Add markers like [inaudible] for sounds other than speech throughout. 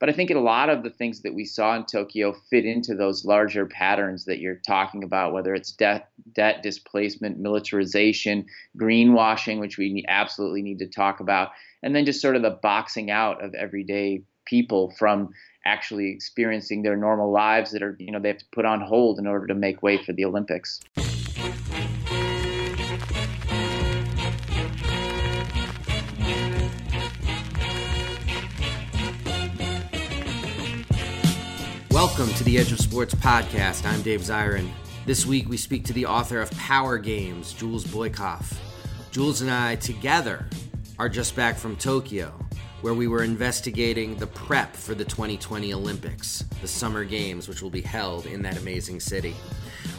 But I think a lot of the things that we saw in Tokyo fit into those larger patterns that you're talking about, whether it's debt, debt displacement, militarization, greenwashing, which we absolutely need to talk about, and then just sort of the boxing out of everyday people from actually experiencing their normal lives that are, you know, they have to put on hold in order to make way for the Olympics. Welcome to the Edge of Sports podcast. I'm Dave Zirin. This week we speak to the author of Power Games, Jules Boykoff. Jules and I together are just back from Tokyo, where we were investigating the prep for the 2020 Olympics, the Summer Games, which will be held in that amazing city.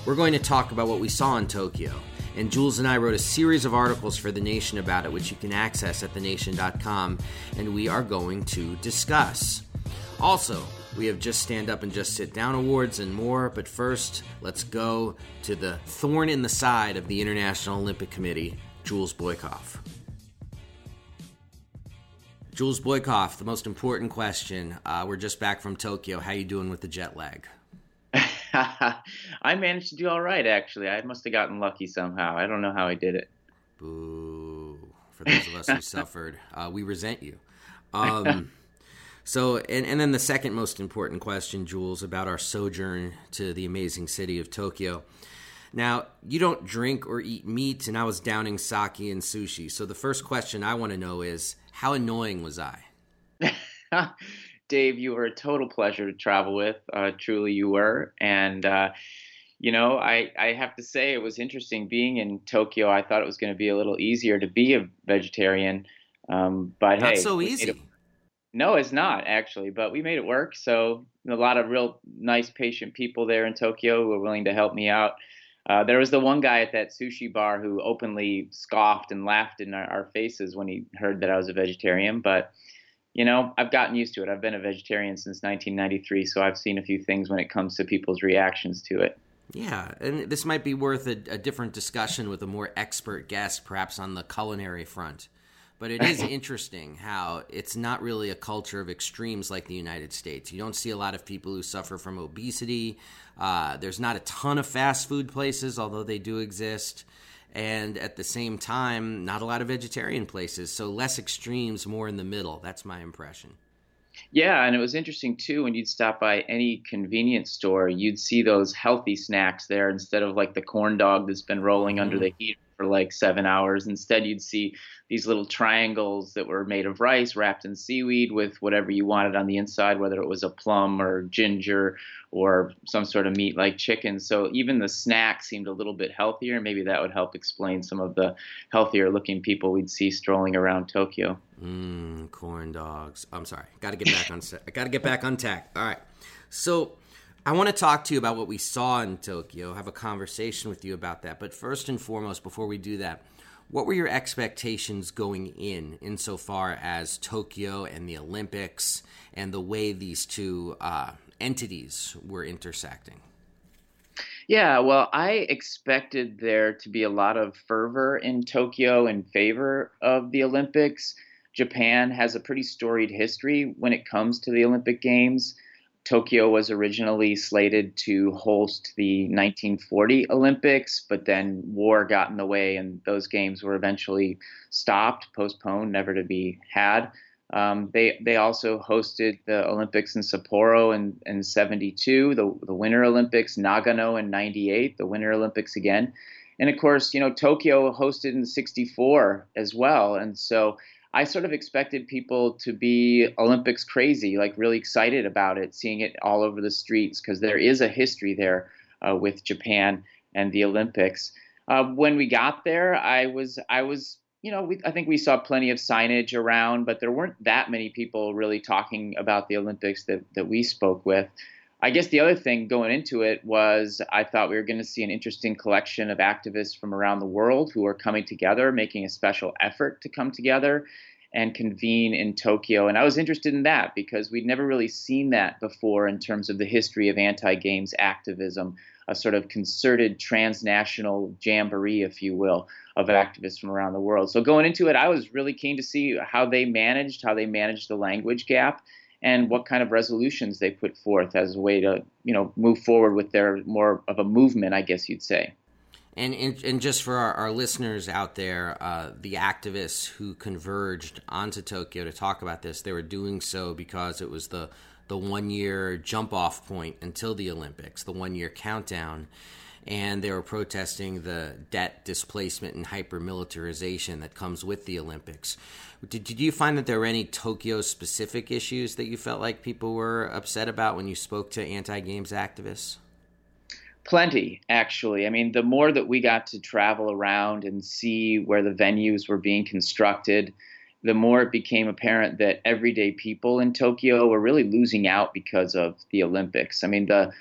We're going to talk about what we saw in Tokyo, and Jules and I wrote a series of articles for The Nation about it, which you can access at thenation.com, and we are going to discuss. Also, we have Just Stand Up and Just Sit Down awards and more, but first, let's go to the thorn in the side of the International Olympic Committee, Jules Boykoff. Jules Boykoff, the most important question. Uh, we're just back from Tokyo. How you doing with the jet lag? [laughs] I managed to do all right, actually. I must have gotten lucky somehow. I don't know how I did it. Boo. For those of us who [laughs] suffered, uh, we resent you. Um, [laughs] so, and, and then the second most important question, Jules, about our sojourn to the amazing city of Tokyo. Now, you don't drink or eat meat, and I was downing sake and sushi. So, the first question I want to know is how annoying was I? [laughs] Dave, you were a total pleasure to travel with. Uh, truly, you were. And, uh, you know, I, I have to say it was interesting being in Tokyo. I thought it was going to be a little easier to be a vegetarian. Um, but Not hey, so easy. No, it's not actually, but we made it work. So a lot of real nice, patient people there in Tokyo who were willing to help me out. Uh, there was the one guy at that sushi bar who openly scoffed and laughed in our, our, faces when he heard that I was a vegetarian. But you know, I've gotten used to it. I've been a vegetarian since 1993, so I've seen a few things when it comes to people's reactions to it. Yeah, and this might be worth a, a different discussion with a more expert guest, perhaps on the culinary front. But it is interesting how it's not really a culture of extremes like the United States. You don't see a lot of people who suffer from obesity. Uh, there's not a ton of fast food places, although they do exist. And at the same time, not a lot of vegetarian places. So less extremes, more in the middle. That's my impression. Yeah, and it was interesting too when you'd stop by any convenience store, you'd see those healthy snacks there instead of like the corn dog that's been rolling mm. under the heat for like seven hours. Instead, you'd see these little triangles that were made of rice wrapped in seaweed with whatever you wanted on the inside, whether it was a plum or ginger or some sort of meat like chicken. So even the snack seemed a little bit healthier. Maybe that would help explain some of the healthier looking people we'd see strolling around Tokyo. Mmm, corn dogs. I'm sorry. Got to get back on. set. I got to get back on tack. All right. So I want to talk to you about what we saw in Tokyo, have a conversation with you about that. But first and foremost, before we do that, what were your expectations going in, insofar as Tokyo and the Olympics and the way these two uh, entities were intersecting? Yeah, well, I expected there to be a lot of fervor in Tokyo in favor of the Olympics. Japan has a pretty storied history when it comes to the Olympic Games. Tokyo was originally slated to host the 1940 Olympics, but then war got in the way, and those games were eventually stopped, postponed, never to be had. Um, they they also hosted the Olympics in Sapporo in, in 72, the, the Winter Olympics, Nagano in 98, the Winter Olympics again. And of course, you know, Tokyo hosted in 64 as well. And so I sort of expected people to be Olympics crazy, like really excited about it, seeing it all over the streets, because there is a history there uh, with Japan and the Olympics. Uh, when we got there, I was I was you know, we, I think we saw plenty of signage around, but there weren't that many people really talking about the Olympics that, that we spoke with. I guess the other thing going into it was I thought we were going to see an interesting collection of activists from around the world who are coming together, making a special effort to come together and convene in Tokyo. And I was interested in that because we'd never really seen that before in terms of the history of anti games activism, a sort of concerted transnational jamboree, if you will, of activists from around the world. So going into it, I was really keen to see how they managed, how they managed the language gap and what kind of resolutions they put forth as a way to, you know, move forward with their more of a movement, I guess you'd say. And, and, and just for our, our listeners out there, uh, the activists who converged onto Tokyo to talk about this, they were doing so because it was the the one year jump off point until the Olympics, the one year countdown, and they were protesting the debt displacement and hypermilitarization that comes with the Olympics. Did, did you find that there were any Tokyo specific issues that you felt like people were upset about when you spoke to anti games activists? Plenty, actually. I mean, the more that we got to travel around and see where the venues were being constructed, the more it became apparent that everyday people in Tokyo were really losing out because of the Olympics. I mean, the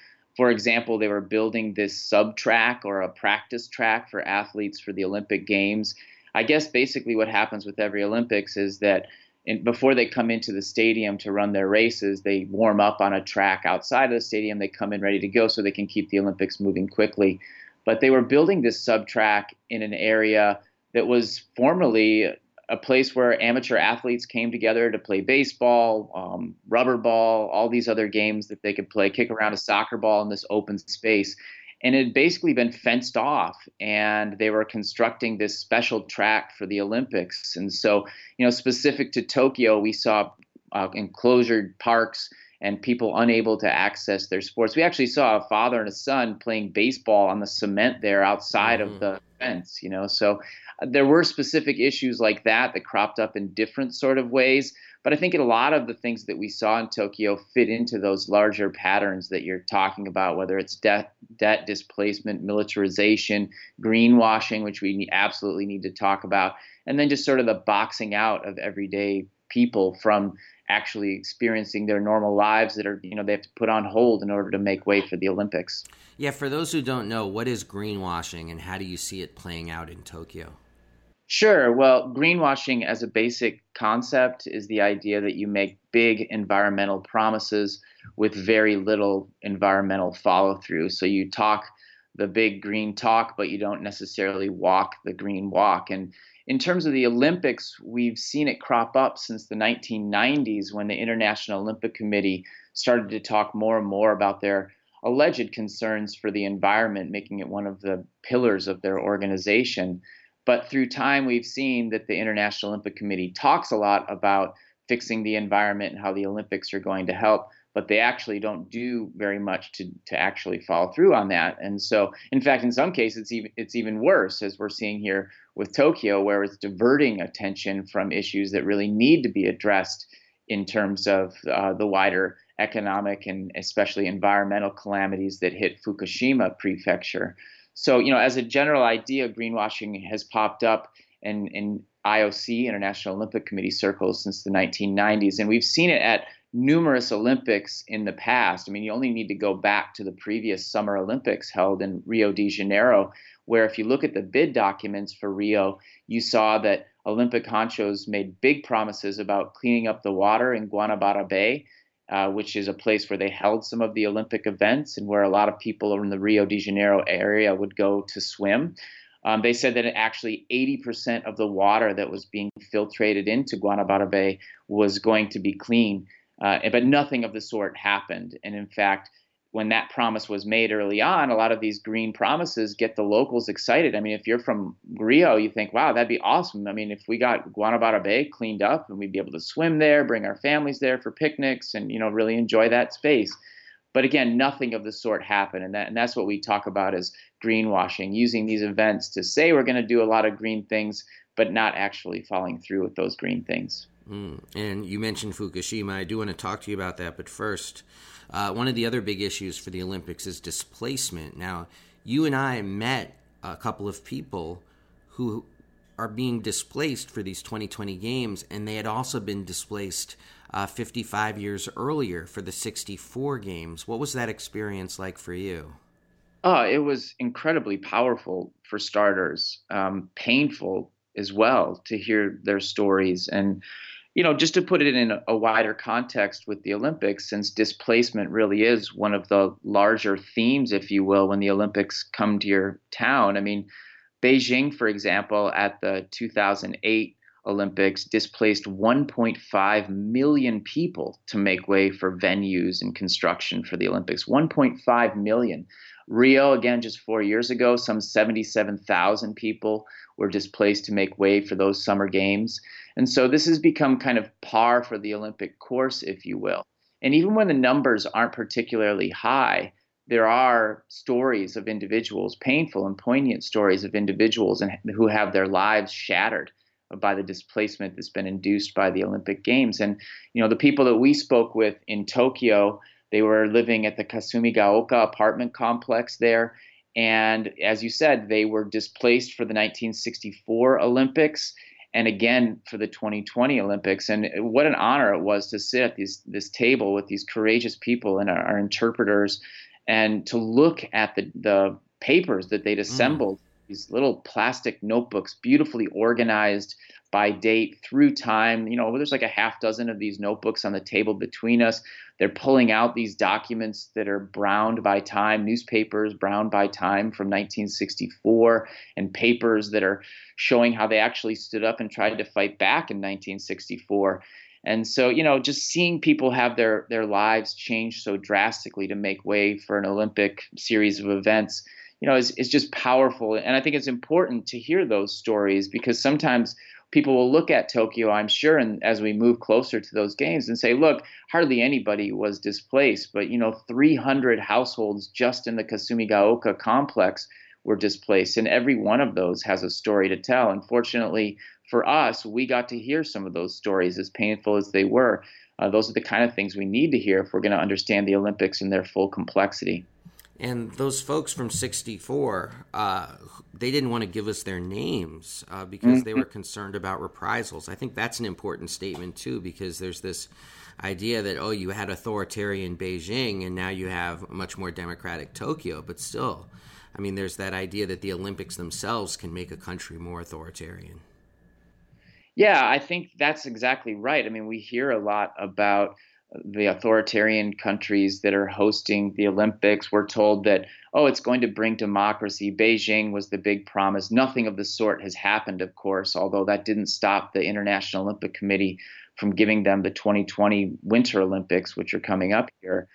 for example, they were building this sub track or a practice track for athletes for the Olympic Games I guess basically what happens with every Olympics is that in, before they come into the stadium to run their races, they warm up on a track outside of the stadium. They come in ready to go so they can keep the Olympics moving quickly. But they were building this sub track in an area that was formerly a place where amateur athletes came together to play baseball, um, rubber ball, all these other games that they could play, kick around a soccer ball in this open space. And it had basically been fenced off and they were constructing this special track for the olympics. And so you know specific to tokyo we saw uh, enclosed parks and people unable to access their sports we actually saw a father and a son playing baseball on the cement there outside mm-hmm. of the fence you know so uh, there were specific issues like that that cropped up in different sort of ways but I think a lot of the things that we saw in Tokyo fit into those larger patterns that you're talking about, whether it's debt, debt displacement, militarization, greenwashing, which we absolutely need to talk about, and then just sort of the boxing out of everyday people from actually experiencing their normal lives that are you know they have to put on hold in order to make way for the olympics yeah for those who don't know what is greenwashing and how do you see it playing out in tokyo Sure. Well, greenwashing as a basic concept is the idea that you make big environmental promises with very little environmental follow through. So you talk the big green talk, but you don't necessarily walk the green walk. And in terms of the Olympics, we've seen it crop up since the 1990s when the International Olympic Committee started to talk more and more about their alleged concerns for the environment, making it one of the pillars of their organization. But through time, we've seen that the International Olympic Committee talks a lot about fixing the environment and how the Olympics are going to help, but they actually don't do very much to, to actually follow through on that. And so, in fact, in some cases, it's even, it's even worse, as we're seeing here with Tokyo, where it's diverting attention from issues that really need to be addressed in terms of uh, the wider economic and especially environmental calamities that hit Fukushima prefecture. So, you know, as a general idea, greenwashing has popped up in, in IOC, International Olympic Committee circles, since the 1990s. And we've seen it at numerous Olympics in the past. I mean, you only need to go back to the previous Summer Olympics held in Rio de Janeiro, where if you look at the bid documents for Rio, you saw that Olympic honchos made big promises about cleaning up the water in Guanabara Bay uh, which is a place where they held some of the Olympic events and where a lot of people in the Rio de Janeiro area would go to swim. Um, they said that actually 80% of the water that was being filtrated into Guanabara Bay was going to be clean, uh, but nothing of the sort happened. And in fact, when that promise was made early on, a lot of these green promises get the locals excited. I mean, if you're from Rio, you think, wow, that'd be awesome. I mean, if we got Guanabara Bay cleaned up and we'd be able to swim there, bring our families there for picnics and, you know, really enjoy that space. But again, nothing of the sort happened. And, that, and that's what we talk about as greenwashing, using these events to say we're going to do a lot of green things, but not actually following through with those green things. Mm. And you mentioned Fukushima. I do want to talk to you about that. But first, uh, one of the other big issues for the Olympics is displacement. Now, you and I met a couple of people who are being displaced for these 2020 games, and they had also been displaced uh, 55 years earlier for the 64 games. What was that experience like for you? Oh, it was incredibly powerful for starters, um, painful as well to hear their stories. And, you know, just to put it in a wider context with the Olympics, since displacement really is one of the larger themes, if you will, when the Olympics come to your town. I mean, Beijing, for example, at the 2008 Olympics displaced 1.5 million people to make way for venues and construction for the Olympics. 1.5 million. Rio, again, just four years ago, some 77,000 people were displaced to make way for those summer games. And so this has become kind of par for the Olympic course, if you will. And even when the numbers aren't particularly high, there are stories of individuals, painful and poignant stories of individuals and, who have their lives shattered by the displacement that's been induced by the Olympic Games. And, you know, the people that we spoke with in Tokyo, they were living at the Kasumigaoka apartment complex there. And as you said, they were displaced for the 1964 Olympics and again for the 2020 Olympics. And what an honor it was to sit at these, this table with these courageous people and our, our interpreters and to look at the, the papers that they'd mm. assembled. Mm. These little plastic notebooks, beautifully organized by date through time. You know, there's like a half dozen of these notebooks on the table between us. They're pulling out these documents that are browned by time, newspapers browned by time from 1964, and papers that are showing how they actually stood up and tried to fight back in 1964. And so, you know, just seeing people have their their lives change so drastically to make way for an Olympic series of events, you know, is, is just powerful. And I think it's important to hear those stories because sometimes people will look at Tokyo, I'm sure, and as we move closer to those games and say, look, hardly anybody was displaced, but you know, 300 households just in the Kasumigaoka complex were displaced, and every one of those has a story to tell. Unfortunately, for us, we got to hear some of those stories, as painful as they were. Uh, those are the kind of things we need to hear if we're going to understand the Olympics in their full complexity. And those folks from 64, uh, they didn't want to give us their names uh, because mm-hmm. they were concerned about reprisals. I think that's an important statement, too, because there's this idea that, oh, you had authoritarian Beijing and now you have a much more democratic Tokyo. But still, I mean, there's that idea that the Olympics themselves can make a country more authoritarian. Yeah, I think that's exactly right. I mean, we hear a lot about the authoritarian countries that are hosting the Olympics. We're told that, oh, it's going to bring democracy. Beijing was the big promise. Nothing of the sort has happened, of course, although that didn't stop the International Olympic Committee from giving them the 2020 Winter Olympics, which are coming up here.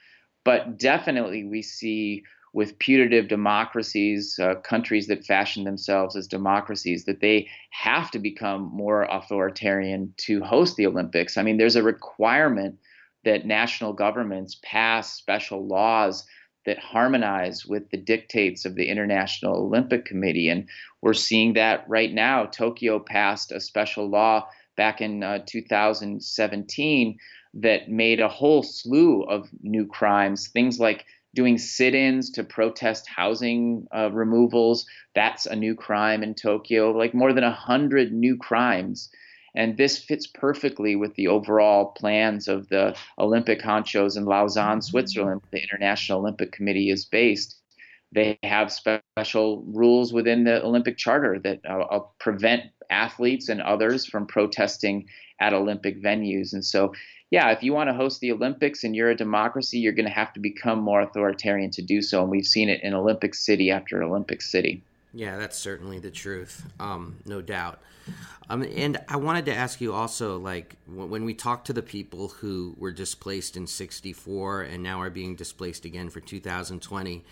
But definitely, we see with putative democracies, uh, countries that fashion themselves as democracies, that they have to become more authoritarian to host the Olympics. I mean, there's a requirement that national governments pass special laws that harmonize with the dictates of the International Olympic Committee. And we're seeing that right now. Tokyo passed a special law back in uh, 2017 that made a whole slew of new crimes, things like doing sit-ins to protest housing uh, removals. That's a new crime in Tokyo. Like more than a hundred new crimes. And this fits perfectly with the overall plans of the Olympic honchos in Lausanne, Switzerland, where the International Olympic Committee is based. They have special rules within the Olympic Charter that uh, uh prevent athletes and others from protesting at Olympic venues. And so yeah, if you want to host the Olympics and you're a democracy, you're going to have to become more authoritarian to do so. And we've seen it in Olympic city after Olympic city. Yeah, that's certainly the truth, um, no doubt. Um, and I wanted to ask you also, like, when we talk to the people who were displaced in '64 and now are being displaced again for 2020,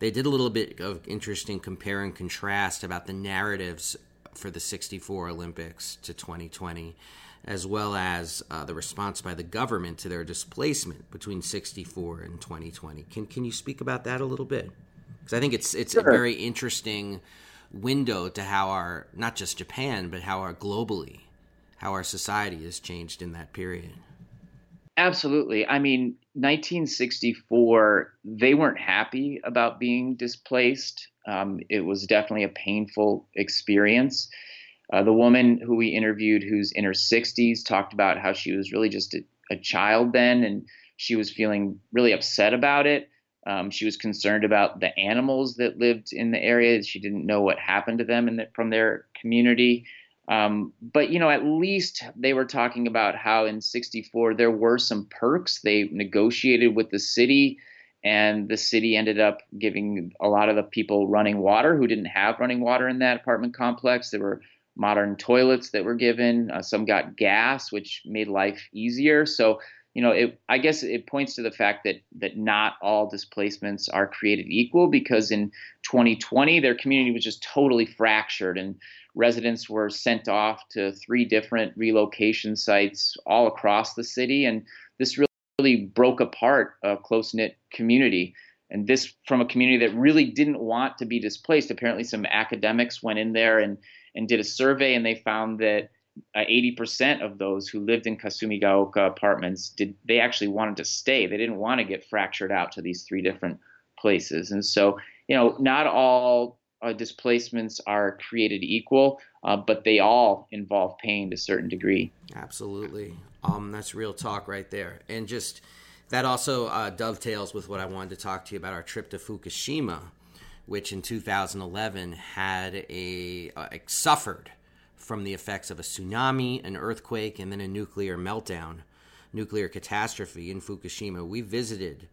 they did a little bit of interesting compare and contrast about the narratives for the '64 Olympics to 2020 as well as uh, the response by the government to their displacement between 64 and 2020. Can can you speak about that a little bit? Because I think it's it's sure. a very interesting window to how our not just Japan but how our globally how our society has changed in that period. Absolutely. I mean, 1964, they weren't happy about being displaced. Um, it was definitely a painful experience. Uh, the woman who we interviewed, who's in her 60s, talked about how she was really just a, a child then, and she was feeling really upset about it. Um, she was concerned about the animals that lived in the area. She didn't know what happened to them the, from their community. Um, but you know, at least they were talking about how in '64 there were some perks. They negotiated with the city, and the city ended up giving a lot of the people running water who didn't have running water in that apartment complex. There were modern toilets that were given. Uh, some got gas, which made life easier. So you know, it, I guess it points to the fact that that not all displacements are created equal because in 2020 their community was just totally fractured and residents were sent off to three different relocation sites all across the city. And this really, broke apart a close knit community. And this from a community that really didn't want to be displaced. Apparently, some academics went in there and, and did a survey, and they found that uh, 80% of those who lived in Kasumigaoka apartments did they actually wanted to stay. They didn't want to get fractured out to these three different places. And so, you know, not all uh, displacements are created equal, uh, but they all involve pain to a certain degree. Absolutely. Um, that's real talk right there. And just that also uh, dovetails with what I wanted to talk to you about our trip to Fukushima, which in 2011 had a uh, suffered from the effects of a tsunami, an earthquake, and then a nuclear meltdown, nuclear catastrophe in Fukushima. We visited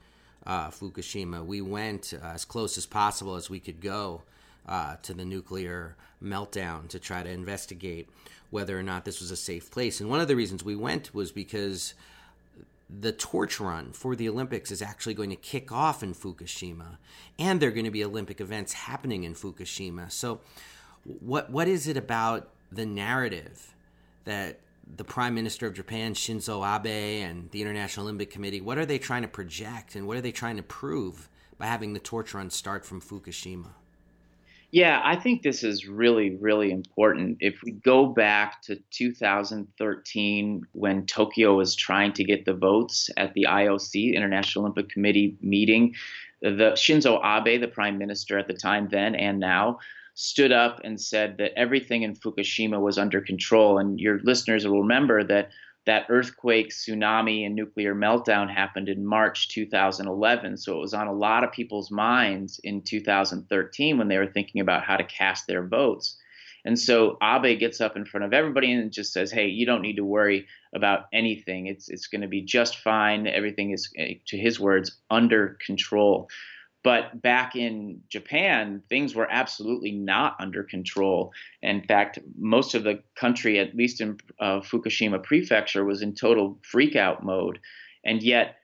uh, Fukushima. We went uh, as close as possible as we could go uh, to the nuclear meltdown to try to investigate whether or not this was a safe place. And one of the reasons we went was because the torch run for the Olympics is actually going to kick off in Fukushima, and there are going to be Olympic events happening in Fukushima. So, what what is it about the narrative that the Prime Minister of Japan, Shinzo Abe, and the International Olympic Committee, what are they trying to project, and what are they trying to prove by having the torch run start from Fukushima? Yeah, I think this is really, really important. If we go back to 2013, when Tokyo was trying to get the votes at the IOC, International Olympic Committee meeting, the Shinzo Abe, the prime minister at the time then and now, stood up and said that everything in Fukushima was under control. And your listeners will remember that that earthquake, tsunami, and nuclear meltdown happened in March 2011. So it was on a lot of people's minds in 2013 when they were thinking about how to cast their votes. And so Abe gets up in front of everybody and just says, "Hey, you don't need to worry about anything. It's it's going to be just fine. Everything is, eh, to his words, under control." But back in Japan, things were absolutely not under control. In fact, most of the country, at least in uh, Fukushima Prefecture, was in total freakout mode. And yet,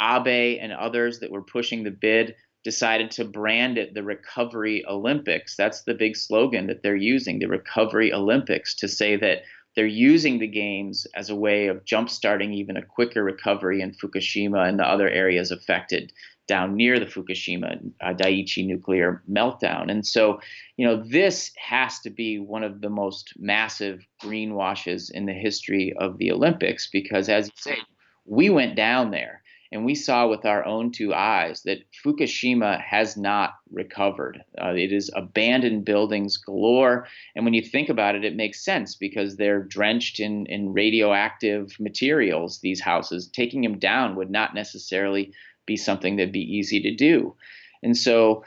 Abe and others that were pushing the bid decided to brand it the Recovery Olympics. That's the big slogan that they're using, the Recovery Olympics, to say that they're using the games as a way of jumpstarting even a quicker recovery in Fukushima and the other areas affected down near the Fukushima uh, Daiichi nuclear meltdown. And so, you know, this has to be one of the most massive greenwashes in the history of the Olympics because, as you say, we went down there and we saw with our own two eyes that Fukushima has not recovered. Uh, it is abandoned buildings galore. And when you think about it, it makes sense because they're drenched in, in radioactive materials, these houses. Taking them down would not necessarily be something that'd be easy to do. And so,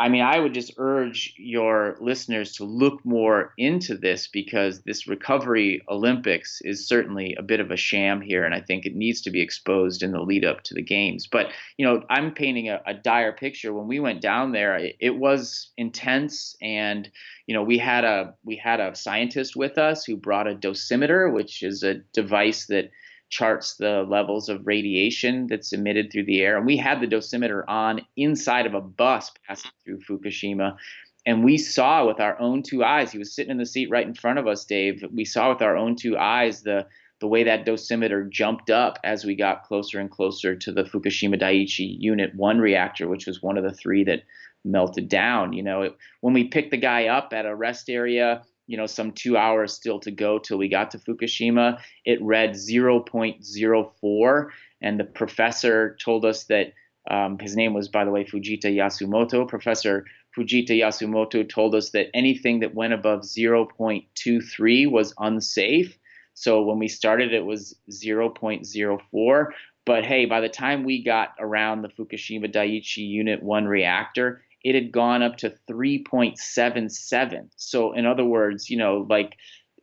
I mean, I would just urge your listeners to look more into this because this recovery Olympics is certainly a bit of a sham here, and I think it needs to be exposed in the lead up to the games. But you know, I'm painting a, a dire picture. When we went down there, it, it was intense, and you know, we had a we had a scientist with us who brought a dosimeter, which is a device that charts the levels of radiation that's emitted through the air. And we had the dosimeter on inside of a bus passing through Fukushima. And we saw with our own two eyes, he was sitting in the seat right in front of us, Dave. We saw with our own two eyes the the way that dosimeter jumped up as we got closer and closer to the Fukushima Daiichi Unit 1 reactor, which was one of the three that melted down. You know, it, when we picked the guy up at a rest area, you know some two hours still to go till we got to Fukushima. It read 0.04, and the professor told us that um, his name was, by the way, Fujita Yasumoto. Professor Fujita Yasumoto told us that anything that went above 0.23 was unsafe. So when we started, it was 0.04. But hey, by the time we got around the Fukushima Daiichi Unit 1 reactor, it had gone up to 3.77. So, in other words, you know, like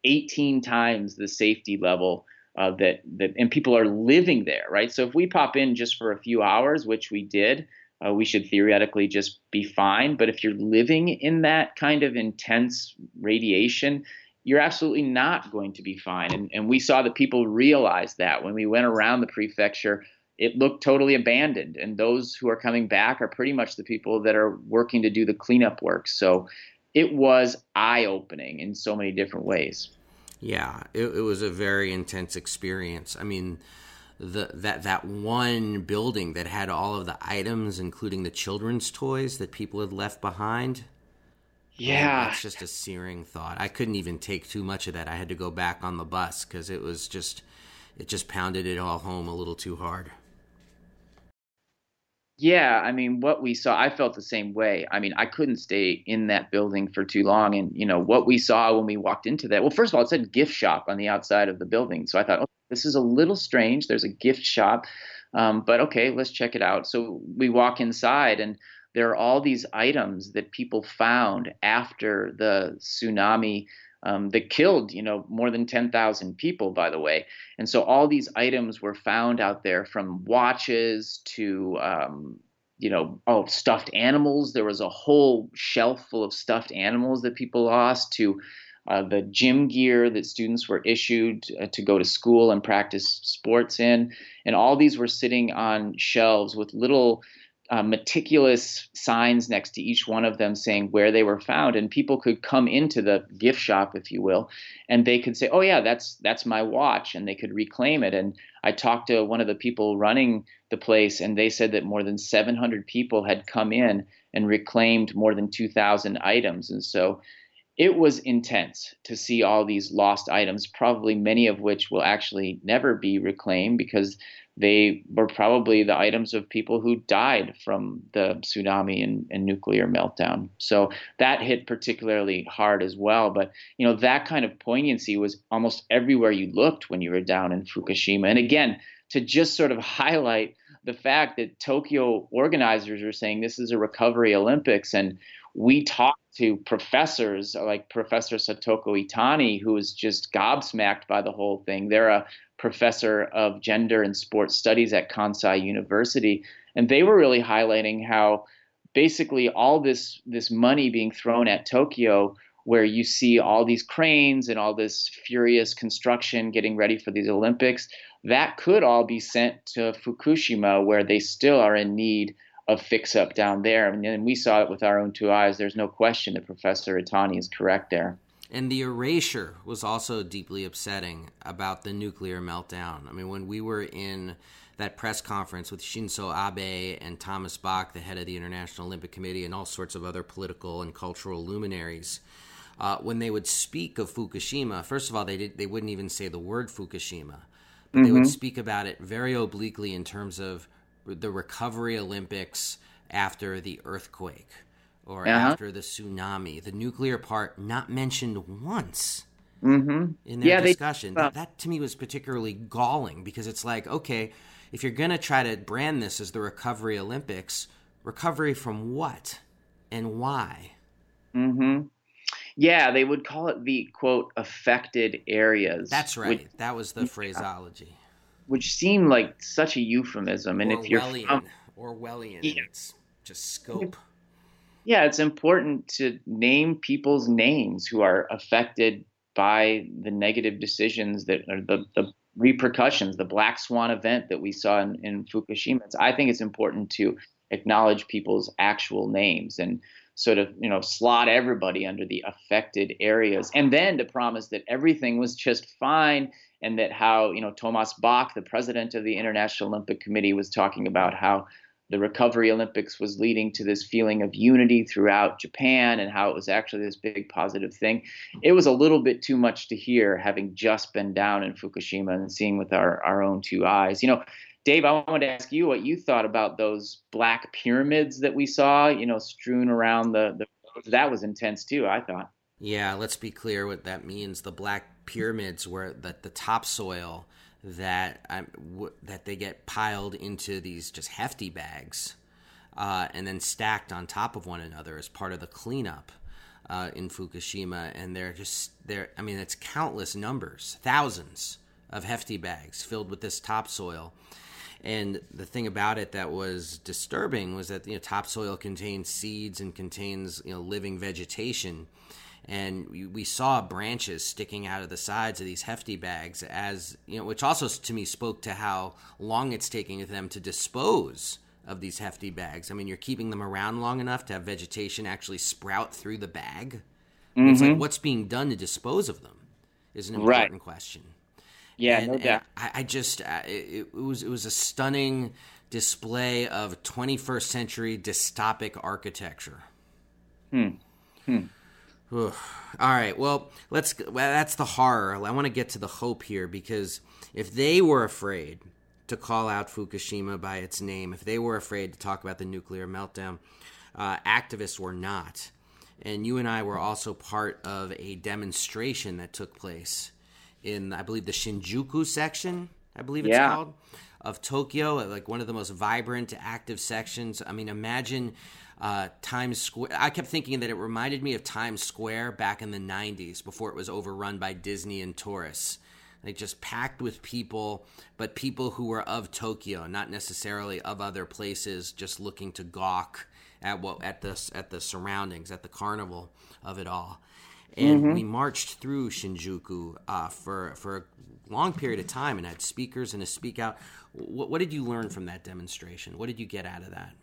18 times the safety level uh, that that and people are living there, right? So if we pop in just for a few hours, which we did, uh, we should theoretically just be fine. But if you're living in that kind of intense radiation, you're absolutely not going to be fine. And, and we saw that people realize that when we went around the prefecture, it looked totally abandoned. And those who are coming back are pretty much the people that are working to do the cleanup work. So it was eye opening in so many different ways. Yeah, it, it was a very intense experience. I mean, the that that one building that had all of the items, including the children's toys that people had left behind. Yeah, that's just a searing thought. I couldn't even take too much of that. I had to go back on the bus because it was just it just pounded it all home a little too hard. Yeah, I mean, what we saw, I felt the same way. I mean, I couldn't stay in that building for too long. And, you know, what we saw when we walked into that, well, first of all, it said gift shop on the outside of the building. So I thought, oh, this is a little strange. There's a gift shop. Um, but okay, let's check it out. So we walk inside, and there are all these items that people found after the tsunami um, that killed, you know, more than 10,000 people, by the way. And so all these items were found out there from watches to, um, you know, oh, stuffed animals. There was a whole shelf full of stuffed animals that people lost to uh, the gym gear that students were issued uh, to go to school and practice sports in. And all these were sitting on shelves with little uh, meticulous signs next to each one of them saying where they were found and people could come into the gift shop if you will and they could say oh yeah that's that's my watch and they could reclaim it. And i talked to one of the people running the place and they said that more than 700 people had come in and reclaimed more than 2000 items. And so it was intense to see all these lost items probably many of which will actually never be reclaimed because they were probably the items of people who died from the tsunami and, and, nuclear meltdown. So that hit particularly hard as well. But you know that kind of poignancy was almost everywhere you looked when you were down in Fukushima. And again, to just sort of [laughs] highlight the fact that Tokyo organizers are saying this is a recovery Olympics, and we talked to professors like Professor Satoko Itani, who was just gobsmacked by the whole thing. They're a professor of gender and sports studies at Kansai University, and they were really highlighting how basically all this this money being thrown at Tokyo where you see all these cranes and all this furious construction getting ready for these Olympics that could all be sent to Fukushima where they still are in need of fix up down there. And we saw it with our own two eyes. There's no question that professor Itani is correct there and the erasure was also deeply upsetting about the nuclear meltdown. I mean, when we were in that press conference with Shinzo Abe and Thomas Bach, the head of the International Olympic Committee, and all sorts of other political and cultural luminaries, uh, when they would speak of Fukushima, first of all, they did, they wouldn't even say the word Fukushima, but mm-hmm. they would mm-hmm. speak about it very obliquely in terms of the recovery Olympics after the earthquake or uh-huh. after the tsunami. The nuclear part not mentioned once mm-hmm. in their yeah, discussion. They, uh, that, that to me was particularly galling because it's like, okay, if you're going to try to brand this as the recovery Olympics, recovery from what and why? Mm-hmm. Yeah, they would call it the quote affected areas. That's right. Which, that was the phraseology. Which seemed like such a euphemism. And Orwellian, if you're from, Orwellian, yeah. it's just scope yeah, it's important to name people's names who are affected by the negative decisions that are the, the repercussions, the black swan event that we saw in, in Fukushima. It's, I think it's important to acknowledge people's actual names and sort of you know slot everybody under the affected areas and then to promise that everything was just fine and that how you know Thomas Bach the president of the International Olympic Committee was talking about how the Recovery Olympics was leading to this feeling of unity throughout Japan and how it was actually this big positive thing. It was a little bit too much to hear having just been down in Fukushima and seeing with our, our own two eyes. You know, Dave, I wanted to ask you what you thought about those black pyramids that we saw, you know, strewn around the, the that was intense too, I thought. Yeah, let's be clear what that means. The black pyramids were that the topsoil that um, w- that they get piled into these just hefty bags uh, and then stacked on top of one another as part of the cleanup uh, in Fukushima. And they're just they're I mean it's countless numbers, thousands of hefty bags filled with this topsoil. And the thing about it that was disturbing was that you know topsoil contains seeds and contains you know living vegetation and we, we, saw branches sticking out of the sides of these hefty bags as you know which also to me spoke to how long it's taking them to dispose of these hefty bags i mean you're keeping them around long enough to have vegetation actually sprout through the bag mm-hmm. it's like mm-hmm. what's being done to dispose of them is an important right. question yeah and, no doubt I, I, just it, it was it was a stunning display of 21st century dystopic architecture hmm hmm all right. Well, let's. Well, that's the horror. I want to get to the hope here because if they were afraid to call out Fukushima by its name, if they were afraid to talk about the nuclear meltdown, uh, activists were not. And you and I were also part of a demonstration that took place in, I believe, the Shinjuku section. I believe it's yeah. called of Tokyo, like one of the most vibrant, active sections. I mean, imagine uh, Times Square. I kept thinking that it reminded me of Times Square back in the 90s before it was overrun by Disney and tourists. Like just packed with people, but people who were of Tokyo, not necessarily of other places, just looking to gawk at what at the at the surroundings, at the carnival of it all. And mm-hmm. we marched through Shinjuku uh, for for a long period of time and had speakers and a speak out. What, what did you learn from that demonstration? What did you get out of that?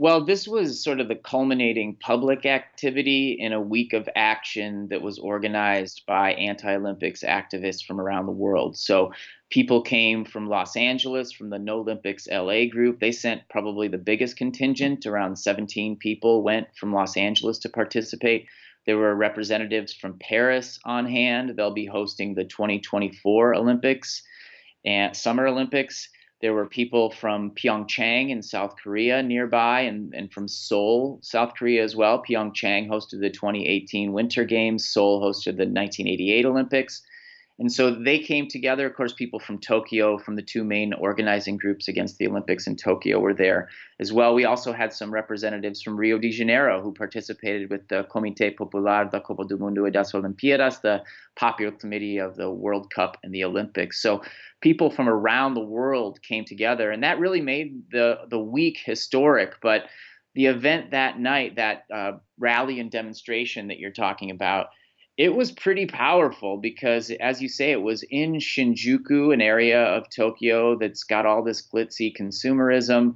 Well, this was sort of the culminating public activity in a week of action that was organized by anti Olympics activists from around the world. So people came from Los Angeles, from the No Olympics LA group. They sent probably the biggest contingent, around 17 people went from Los Angeles to participate. There were representatives from Paris on hand. They'll be hosting the 2024 Olympics and Summer Olympics. There were people from Pyeongchang in South Korea nearby and, and from Seoul, South Korea as well. Pyeongchang hosted the 2018 Winter Games, Seoul hosted the 1988 Olympics. And so they came together. Of course, people from Tokyo, from the two main organizing groups against the Olympics in Tokyo, were there as well. We also had some representatives from Rio de Janeiro who participated with the Comité Popular da Copa do Mundo e das Olimpíadas, the popular committee of the World Cup and the Olympics. So people from around the world came together, and that really made the the week historic. But the event that night, that uh, rally and demonstration that you're talking about it was pretty powerful because, as you say, it was in Shinjuku, an area of Tokyo that's got all this glitzy consumerism.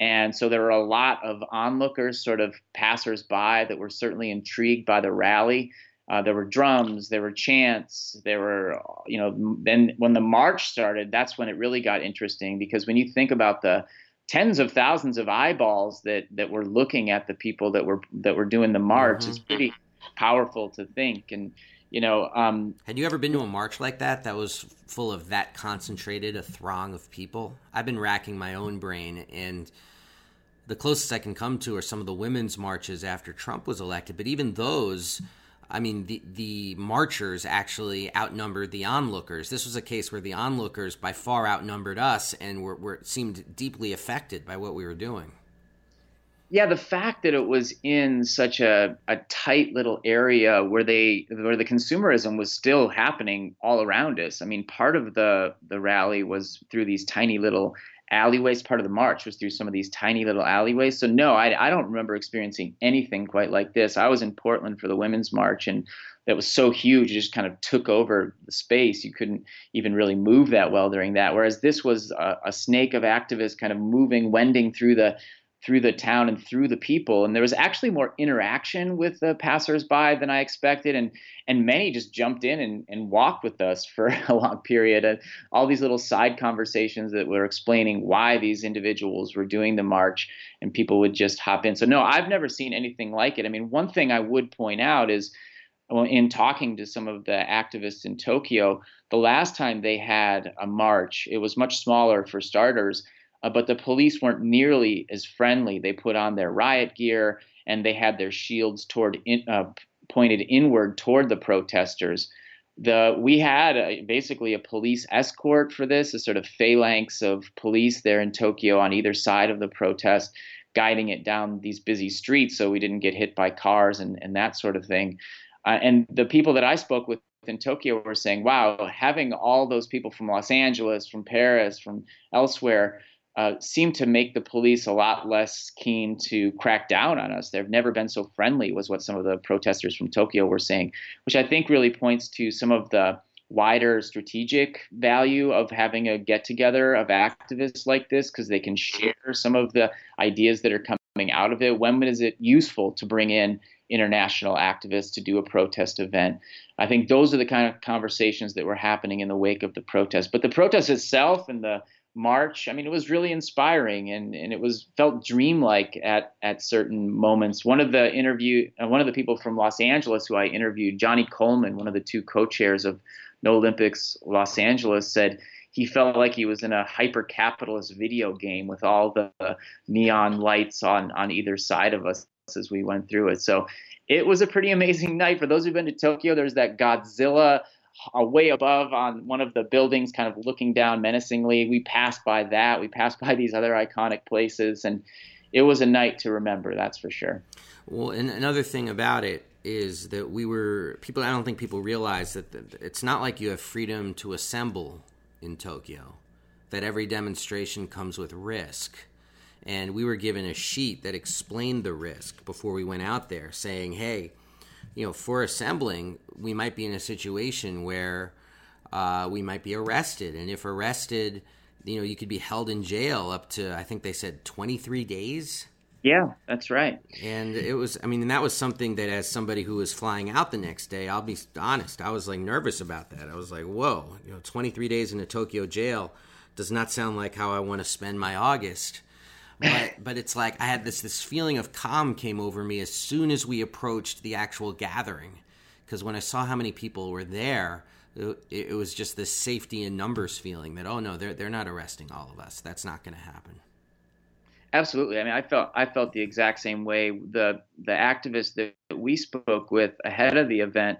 And so there were a lot of onlookers, sort of passersby, that were certainly intrigued by the rally. Uh, there were drums, there were chants, there were, you know, then when the march started, that's when it really got interesting because when you think about the tens of thousands of eyeballs that that were looking at the people that were that were doing the march, mm-hmm. it's pretty powerful to think. And you know, um, had you ever been to a march like that that was full of that concentrated a throng of people? I've been racking my own brain and. The closest I can come to are some of the women's marches after Trump was elected, but even those, I mean, the the marchers actually outnumbered the onlookers. This was a case where the onlookers by far outnumbered us, and were, were seemed deeply affected by what we were doing yeah, the fact that it was in such a, a tight little area where they where the consumerism was still happening all around us. I mean, part of the the rally was through these tiny little alleyways. Part of the march was through some of these tiny little alleyways. So no, I, I don't remember experiencing anything quite like this. I was in Portland for the women's march and that was so huge it just kind of took over the space you couldn't even really move that well during that whereas this was a, a snake of activists kind of moving wending through the through the town and through the people. And there was actually more interaction with the passersby than I expected. And and many just jumped in and, and walked with us [laughs] for a long period. And all these little side conversations that were explaining why these individuals were doing the march, and people would just hop in. So no, I've never seen anything like it. I mean, one thing I would point out is in talking to some of the activists in Tokyo, the last time they had a march, it was much smaller for starters, uh, but the police weren't nearly as friendly. They put on their riot gear and they had their shields toward in, uh, pointed inward toward the protesters. The we had a, basically a police escort for this, a sort of phalanx of police there in Tokyo on either side of the protest, guiding it down these busy streets so we didn't get hit by cars and, and that sort of thing. Uh, and the people that I spoke with in Tokyo were saying, wow, having all those people from Los Angeles, from Paris, from elsewhere uh, seemed to make the police a lot less keen to crack down on us. They've never been so friendly, was what some of the protesters from Tokyo were saying, which I think really points to some of the wider strategic value of having a get together of activists like this because they can share some of the ideas that are coming out of it. When is it useful to bring in international activists to do a protest event? I think those are the kind of conversations that were happening in the wake of the protest. But the protest itself and the march, I mean, it was really inspiring and, and it was felt dreamlike at, at certain moments. One of the interview, uh, one of the people from Los Angeles who I interviewed, Jonny Coleman, one of the two co-chairs of No Olympics Los Angeles, said he felt like he was in a hyper capitalist video game with all the neon lights on on either side of us as we went through it. So it was a pretty amazing night. For those who've been to Tokyo, there's that Godzilla uh, way above on one of the buildings, kind of looking down menacingly. We passed by that. We passed [laughs] by these other iconic places, and it was a night to remember. That's for sure. Well, and another thing about it is that we were people. I don't think people realize that it's not like you have freedom to assemble in Tokyo. That every demonstration comes with risk. And we were given a sheet that explained the risk before we went out there, saying, hey, you know, for assembling, we might be in a situation where uh, we might be arrested, and if arrested, you know, you could be held in jail up to I think they said 23 days. Yeah, that's right. And it was, I mean, and that was something that, as somebody who was flying out the next day, I'll be honest, I was like nervous about that. I was like, whoa, you know, 23 days in a Tokyo jail does not sound like how I want to spend my August but but it's like I had this this feeling of calm came over me as soon as we approached the actual gathering, because when I saw how many people were there, it, it, was just this safety in numbers feeling that oh no they're they're not arresting all of us that's not going to happen. Absolutely. I mean, I felt I felt the exact same way. The the activists that we spoke with ahead of the event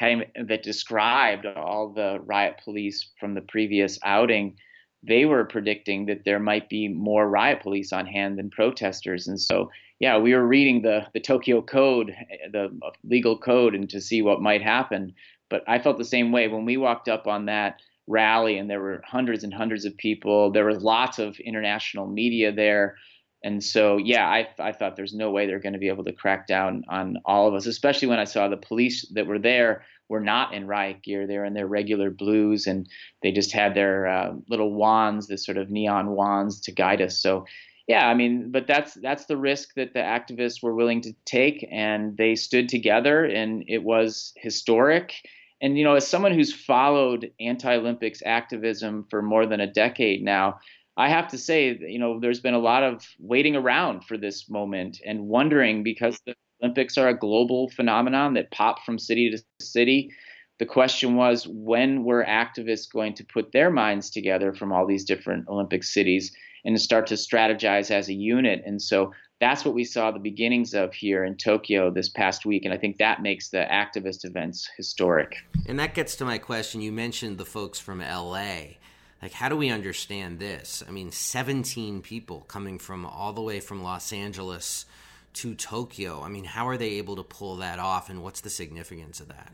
that described all the riot police from the previous outing they were predicting that there might be more riot police on hand than protesters. And so, yeah, we were reading the, the Tokyo Code, the legal code, and to see what might happen. But I felt the same way when we walked up on that rally, and there were hundreds and hundreds of people. There was lots of international media there. And so, yeah, I, I thought there's no way they're going to be able to crack down on all of us, especially when I saw the police that were there were not in riot gear. They were in their regular blues, and they just had their uh, little wands, this sort of neon wands, to guide us. So, yeah, I mean, but that's that's the risk that the activists were willing to take, and they stood together, and it was historic. And you know, as someone who's followed anti-Olympics activism for more than a decade now, I have to say, you know, there's been a lot of waiting around for this moment and wondering because the Olympics are a global phenomenon that pop from city to city. The question was when were activists going to put their minds together from all these different Olympic cities and start to strategize as a unit? And so that's what we saw the beginnings of here in Tokyo this past week. And I think that makes the activist events historic. And that gets to my question. You mentioned the folks from LA. Like, how do we understand this? I mean, 17 people coming from all the way from Los Angeles to Tokyo. I mean, how are they able to pull that off, and what's the significance of that?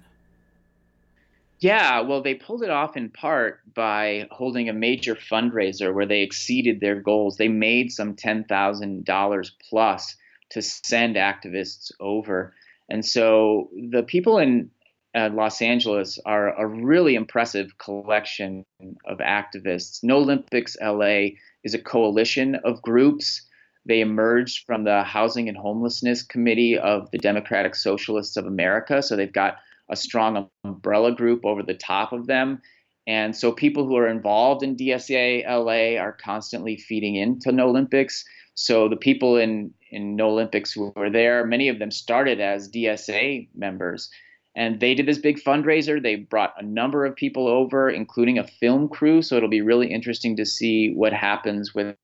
Yeah, well, they pulled it off in part by holding a major fundraiser where they exceeded their goals. They made some $10,000 plus to send activists over. And so the people in uh, Los Angeles are a really impressive collection of activists. No Olympics LA is a coalition of groups they emerged from the Housing and Homelessness Committee of the Democratic Socialists of America. So they've got a strong umbrella group over the top of them. And so people who are involved in DSA LA are constantly feeding into No Olympics. So the people in, in No Olympics who were there, many of them started as DSA members. And they did this big fundraiser. They brought a number of people over, including a film crew. So it'll be really interesting to see what happens with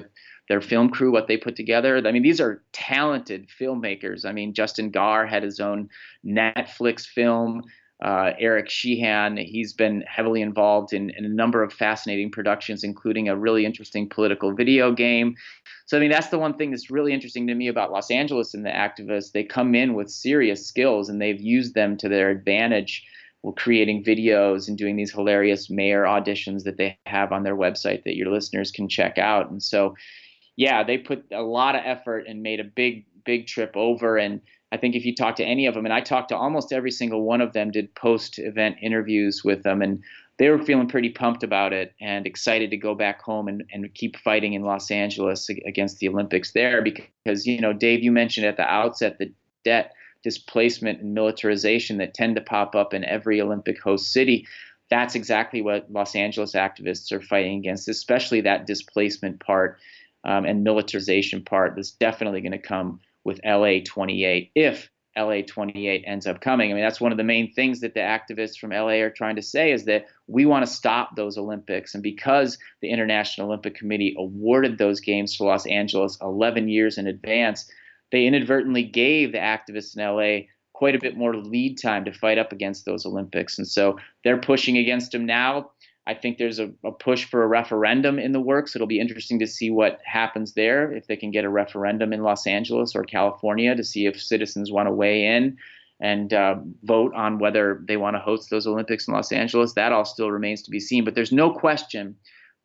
their film crew, what they put together. I mean, these are talented filmmakers. I mean, Justin Garr had his own Netflix film. Uh, Eric Sheehan, he's been heavily involved in, in, a number of fascinating productions, including a really interesting political video game. So, I mean, that's the one thing that's really interesting to me about Los Angeles and the activists. They come in with serious skills and they've used them to their advantage while creating videos and doing these hilarious mayor auditions that they have on their website that your listeners can check out. And so, yeah, they put a lot of effort and made a big, big trip over. And I think if you talk to any of them, and I talked to almost every single one of them, did post event interviews with them, and they were feeling pretty pumped about it and excited to go back home and, and keep fighting in Los Angeles against the Olympics there. Because, you know, Dave, you mentioned at the outset the debt, displacement, and militarization that tend to pop up in every Olympic host city. That's exactly what Los Angeles activists are fighting against, especially that displacement part um, and militarization part that's definitely going to come with LA 28 if LA 28 ends up coming. I mean, that's one of the main things that the activists from LA are trying to say is that we want to stop those Olympics. And because the International Olympic Committee awarded those games to Los Angeles 11 years in advance, they inadvertently gave the activists in LA quite a bit more lead time to fight up against those Olympics. And so they're pushing against them now. I think there's a, a, push for a referendum in the works. It'll be interesting to see what happens there, if they can get a referendum in Los Angeles or California to see if citizens want to weigh in and uh, vote on whether they want to host those Olympics in Los Angeles. That all still remains to be seen. But there's no question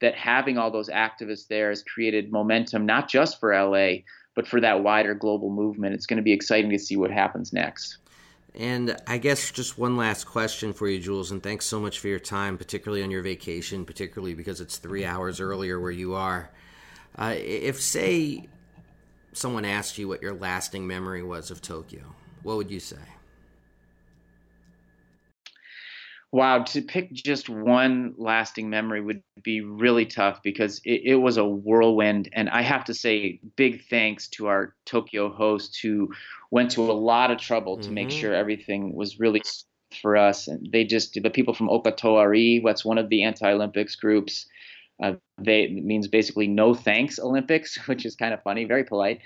that having all those activists there has created momentum, not just for LA, but for that wider global movement. It's going to be exciting to see what happens next. And I guess just one last question for you, Jules, and thanks so much for your time, particularly on your vacation, particularly because it's three hours earlier where you are. Uh, if, say, someone asked you what your lasting memory was of Tokyo, what would you say? Wow, to pick just one lasting memory would be really tough because it, it, was a whirlwind. And I have to say, big thanks to our Tokyo host who went to a lot of trouble to mm-hmm. make sure everything was really for us. And they just, the people from Okatoari, what's one of the anti Olympics groups, uh, they means basically no thanks Olympics, [laughs] which is kind of funny, very polite.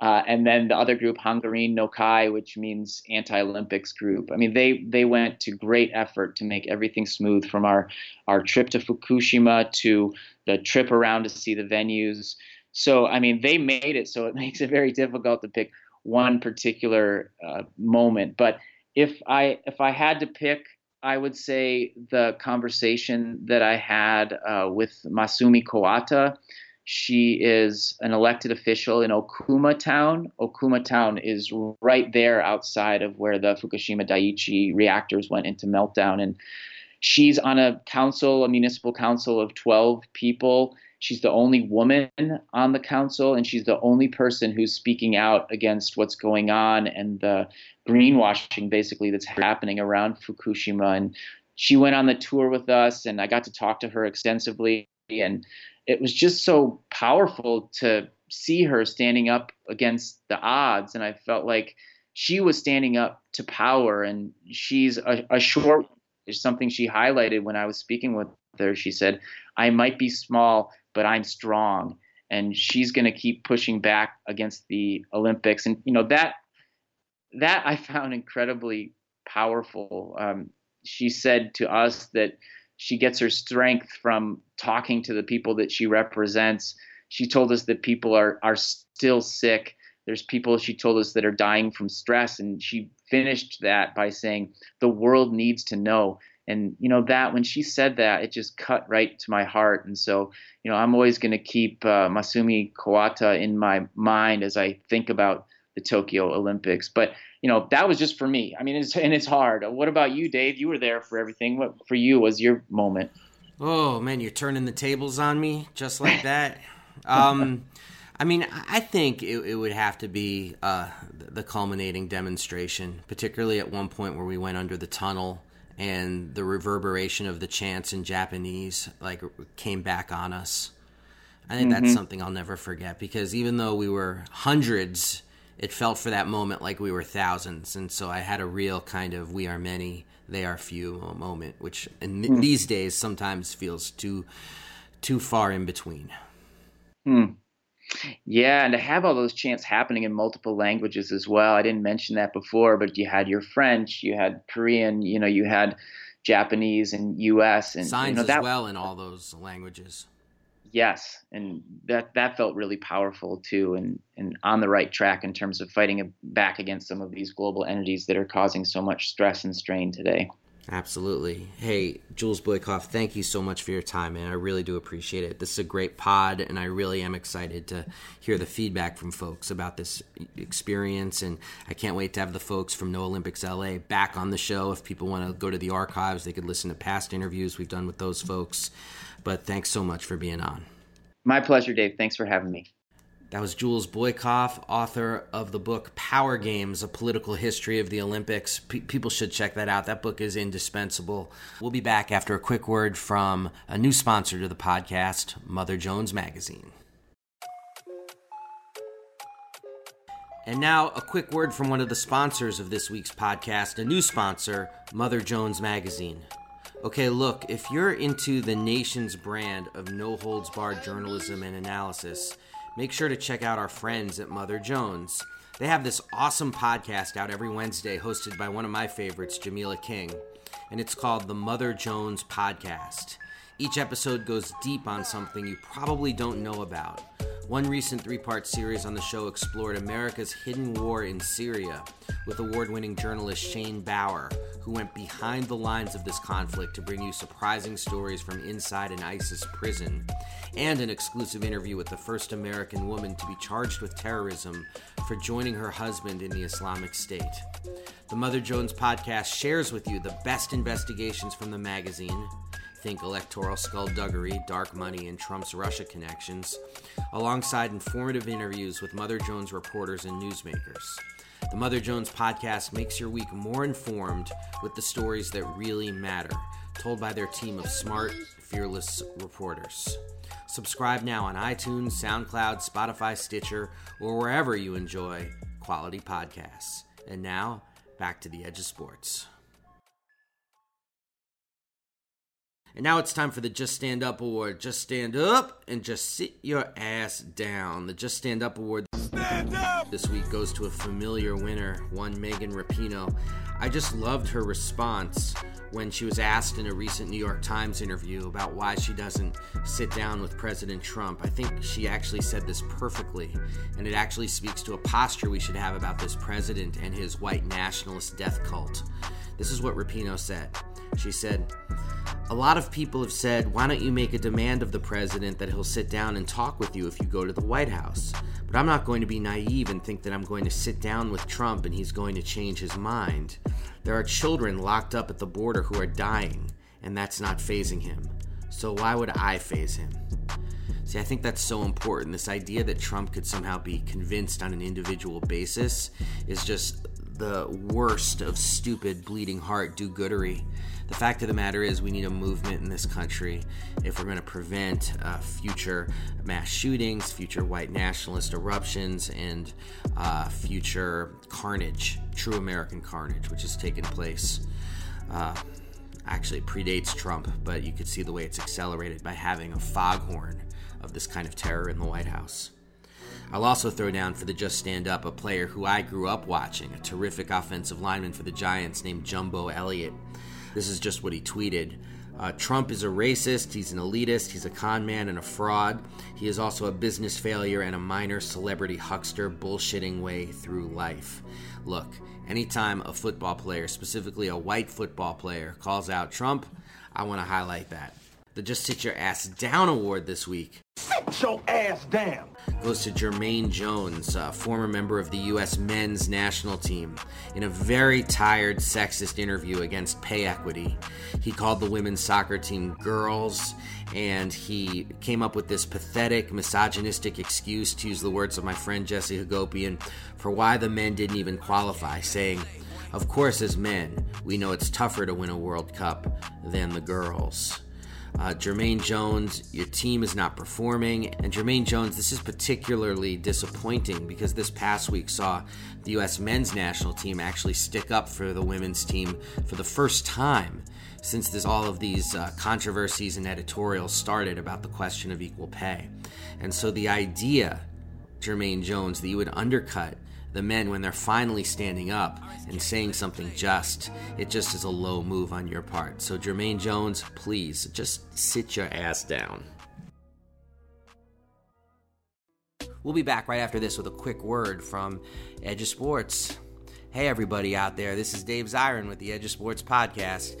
Uh, and then the other group, Hangorin no Kai, which means anti-Olympics group. I mean, they they went to great effort to make everything smooth from our our trip to Fukushima to the trip around to see the venues. So I mean, they made it so it [laughs] makes it very difficult to pick one particular uh, moment. But if I if I had to pick, I would say the conversation that I had uh, with Masumi Kawata she is an elected official in Okuma Town. Okuma Town is right there outside of where the Fukushima Daiichi reactors went into meltdown. And she's on a council, a municipal council of 12 people. She's the only woman on the council, and she's the only person who's speaking out against what's going on and the greenwashing basically that's happening around Fukushima. And she went on the tour with us, and I got to talk to her extensively. And it was just so powerful to see her standing up against the odds and i felt like she was standing up to power and she's a, a short something she highlighted when i was speaking with her. She said i might be small but i'm strong and she's going to keep pushing back against the olympics. And you know that that i found incredibly powerful. Um, she said to us that she gets her strength from talking to the people that she represents. She told us that people are are still sick. There's people she told us that are dying from stress, and she finished that by saying the world needs to know. And you know that when she said that, it just cut right to my heart. And so you know I'm always going to keep uh, Masumi Kawata in my mind as I think about the Tokyo Olympics. But you know, that was just for me. I mean, it's, and it's hard. What about you, Dave? You were there for everything. What for you was your moment? Oh man, you're turning the tables on me just like that. [laughs] um, I mean, I think it, it would have to be uh, the culminating demonstration, particularly at one point where we went under the tunnel and the reverberation of the chants in Japanese like came back on us. I think mm-hmm. that's something I'll never forget because even though we were hundreds it felt for that moment like we were thousands. And so I had a real kind of we are many, they are few moment, which in mm. these days sometimes feels too too far in between. Hmm. Yeah, and to have all those chants happening in multiple languages as well. I didn't mention that before, but you had your French, you had Korean, you know, you had Japanese and U.S. and signs you know, as that, well in all those languages. Yes, and that that felt really powerful too, and and on the right track in terms of fighting back against some of these global entities that are causing so much stress and strain today. Absolutely. Hey, Jules Boykoff, thank you so much for your time, man. I really do appreciate it. This is a great pod, and I really am excited to hear the feedback from folks about this experience. And I can't wait to have the folks from No Olympics LA back on the show. If people want to go to the archives, they could listen to past interviews we've done with those folks. But thanks so much for being on. My pleasure, Dave. Thanks for having me. That was Jules Boykoff, author of the book Power Games A Political History of the Olympics. P- people should check that out. That book is indispensable. We'll be back after a quick word from a new sponsor to the podcast, Mother Jones Magazine. And now, a quick word from one of the sponsors of this week's podcast, a new sponsor, Mother Jones Magazine. Okay, look, if you're into the nation's brand of no holds barred journalism and analysis, make sure to check out our friends at Mother Jones. They have this awesome podcast out every Wednesday hosted by one of my favorites, Jamilah King, and it's called the Mother Jones Podcast. Each episode goes deep on something you probably don't know about. One recent three part series on the show explored America's hidden war in Syria with award winning journalist Shane Bauer, who went behind the lines of this conflict to bring you surprising stories from inside an ISIS prison, and an exclusive interview with the first American woman to be charged with terrorism for joining her husband in the Islamic State. The Mother Jones podcast shares with you the best investigations from the magazine Think electoral skullduggery, dark money, and Trump's Russia connections, alongside informative interviews with Mother Jones reporters and newsmakers. The Mother Jones podcast makes your week more informed with the stories that really matter, told by their team of smart, fearless reporters. Subscribe now on iTunes, SoundCloud, Spotify, Stitcher, or wherever you enjoy quality podcasts. And now, back to the edge of sports. And now it's time for the Just Stand Up Award. Just stand up and just sit your ass down. The Just Stand Up Award up! this week goes to a familiar winner, one Megan Rapinoe. I just loved her response when she was asked in a recent New York Times interview about why she doesn't sit down with President Trump. I think she actually said this perfectly, and it actually speaks to a posture we should have about this president and his white nationalist death cult. This is what Rapinoe said. She said, a lot of people have said, why don't you make a demand of the president that he'll sit down and talk with you if you go to the White House? But I'm not going to be naive and think that I'm going to sit down with Trump and he's going to change his mind. There are children locked up at the border who are dying, and that's not phasing him. So why would I phase him? See, I think that's so important. This idea that Trump could somehow be convinced on an individual basis is just the worst of stupid, bleeding heart do goodery. The fact of the matter is, we need a movement in this country if we're going to prevent uh, future mass shootings, future white nationalist eruptions, and uh, future carnage, true American carnage, which has taken place. Uh, actually, predates Trump, but you could see the way it's accelerated by having a foghorn of this kind of terror in the White House. I'll also throw down for the Just Stand Up a player who I grew up watching, a terrific offensive lineman for the Giants named Jumbo Elliott. This is just what he tweeted. Uh, Trump is a racist, he's an elitist, he's a con man and a fraud. He is also a business failure and a minor celebrity huckster bullshitting way through life. Look, anytime a football player, specifically a white football player, calls out Trump, I want to highlight that. The Just Sit Your Ass Down award this week Sit your ass down. Goes to Jermaine Jones, a former member of the U.S. men's national team. In a very tired, sexist interview against pay equity, he called the women's soccer team girls, and he came up with this pathetic, misogynistic excuse, to use the words of my friend Jesse Hagopian, for why the men didn't even qualify, saying, of course, as men, we know it's tougher to win a World Cup than the girls. Uh, Jermaine Jones, your team is not performing. And Jermaine Jones, this is particularly disappointing because this past week saw the U.S. men's national team actually stick up for the women's team for the first time since this, all of these uh, controversies and editorials started about the question of equal pay. And so the idea, Jermaine Jones, that you would undercut the men when they're finally standing up and saying something just, it just is a low move on your part. So, Jermaine Jones, please just sit your ass down. We'll be back right after this with a quick word from Edge of Sports. Hey, everybody out there, this is Dave Zirin with the Edge of Sports podcast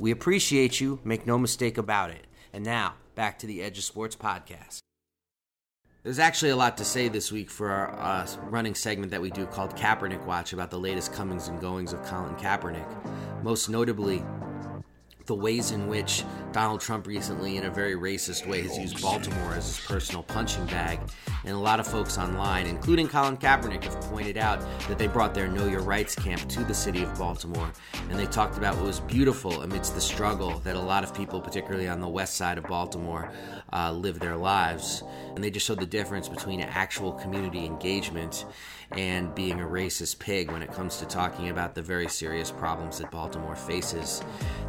we appreciate you, make no mistake about it. And now, back to the Edge of Sports podcast. There's actually a lot to say this week for our uh, running segment that we do called Kaepernick Watch about the latest comings and goings of Colin Kaepernick. Most notably, the ways in which Donald Trump recently, in a very racist way, has used Baltimore as his personal punching bag. And a lot of folks online, including Colin Kaepernick, have pointed out that they brought their Know Your Rights camp to the city of Baltimore. And they talked about what was beautiful amidst the struggle that a lot of people, particularly on the west side of Baltimore, uh, live their lives. And they just showed the difference between actual community engagement and being a racist pig when it comes to talking about the very serious problems that Baltimore faces.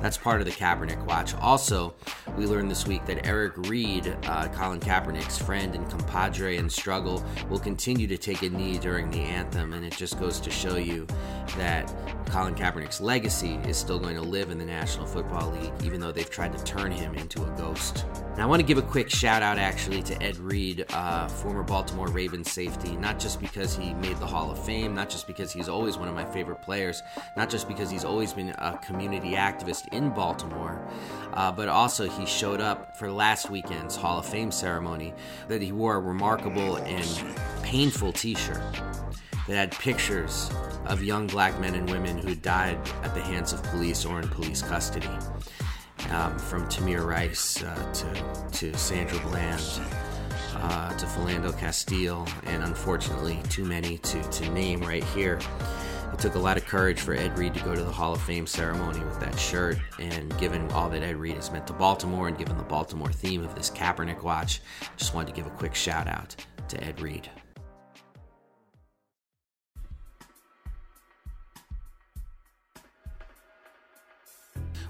That's part of the Kaepernick Watch. Also, we learned this week that Eric Reid, uh, Colin Kaepernick's friend and compadre in struggle, will continue to take a knee during the anthem, and it just goes to show you that Colin Kaepernick's legacy is still going to live in the National Football League, even though they've tried to turn him into a ghost. Now, I want to give a quick shout out actually to Ed Reed, uh, former Baltimore Ravens safety, not just because he made the Hall of Fame, not just because he's always one of my favorite players, not just because he's always been a community activist in Baltimore, uh, but also he showed up for last weekend's Hall of Fame ceremony that he wore a remarkable and painful t shirt that had pictures of young black men and women who died at the hands of police or in police custody um, from Tamir Rice uh, to, to Sandra Bland uh, to Philando Castile, and unfortunately, too many to, to name right here. It took a lot of courage for Ed Reed to go to the Hall of Fame ceremony with that shirt, and given all that Ed Reed has meant to Baltimore, and given the Baltimore theme of this Kaepernick watch, just wanted to give a quick shout out to Ed Reed.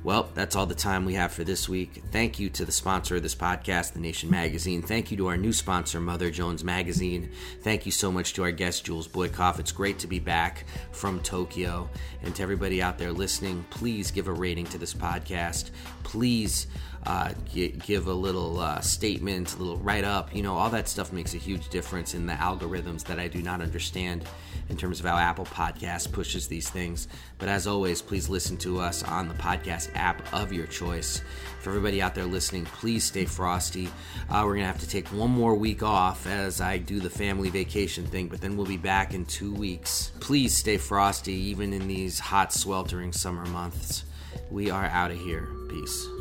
Well, that's all the time we have for this week. Thank you to the sponsor of this podcast, The Nation Magazine. Thank you to our new sponsor, Mother Jones Magazine. Thank you so much to our guest, Jules Boykoff. It's great to be back from Tokyo. And to everybody out there listening, please give a rating to this podcast. Please uh, give a little uh, statement, a little write up. You know, all that stuff makes a huge difference in the algorithms that I do not understand in terms of how Apple Podcasts pushes these things. But as always, please listen to us on the podcast app of your choice. For everybody out there listening, please stay frosty. Uh, we're going to have to take one more week off as I do the family vacation thing, but then we'll be back in two weeks. Please stay frosty, even in these hot, sweltering summer months. We are out of here. Peace.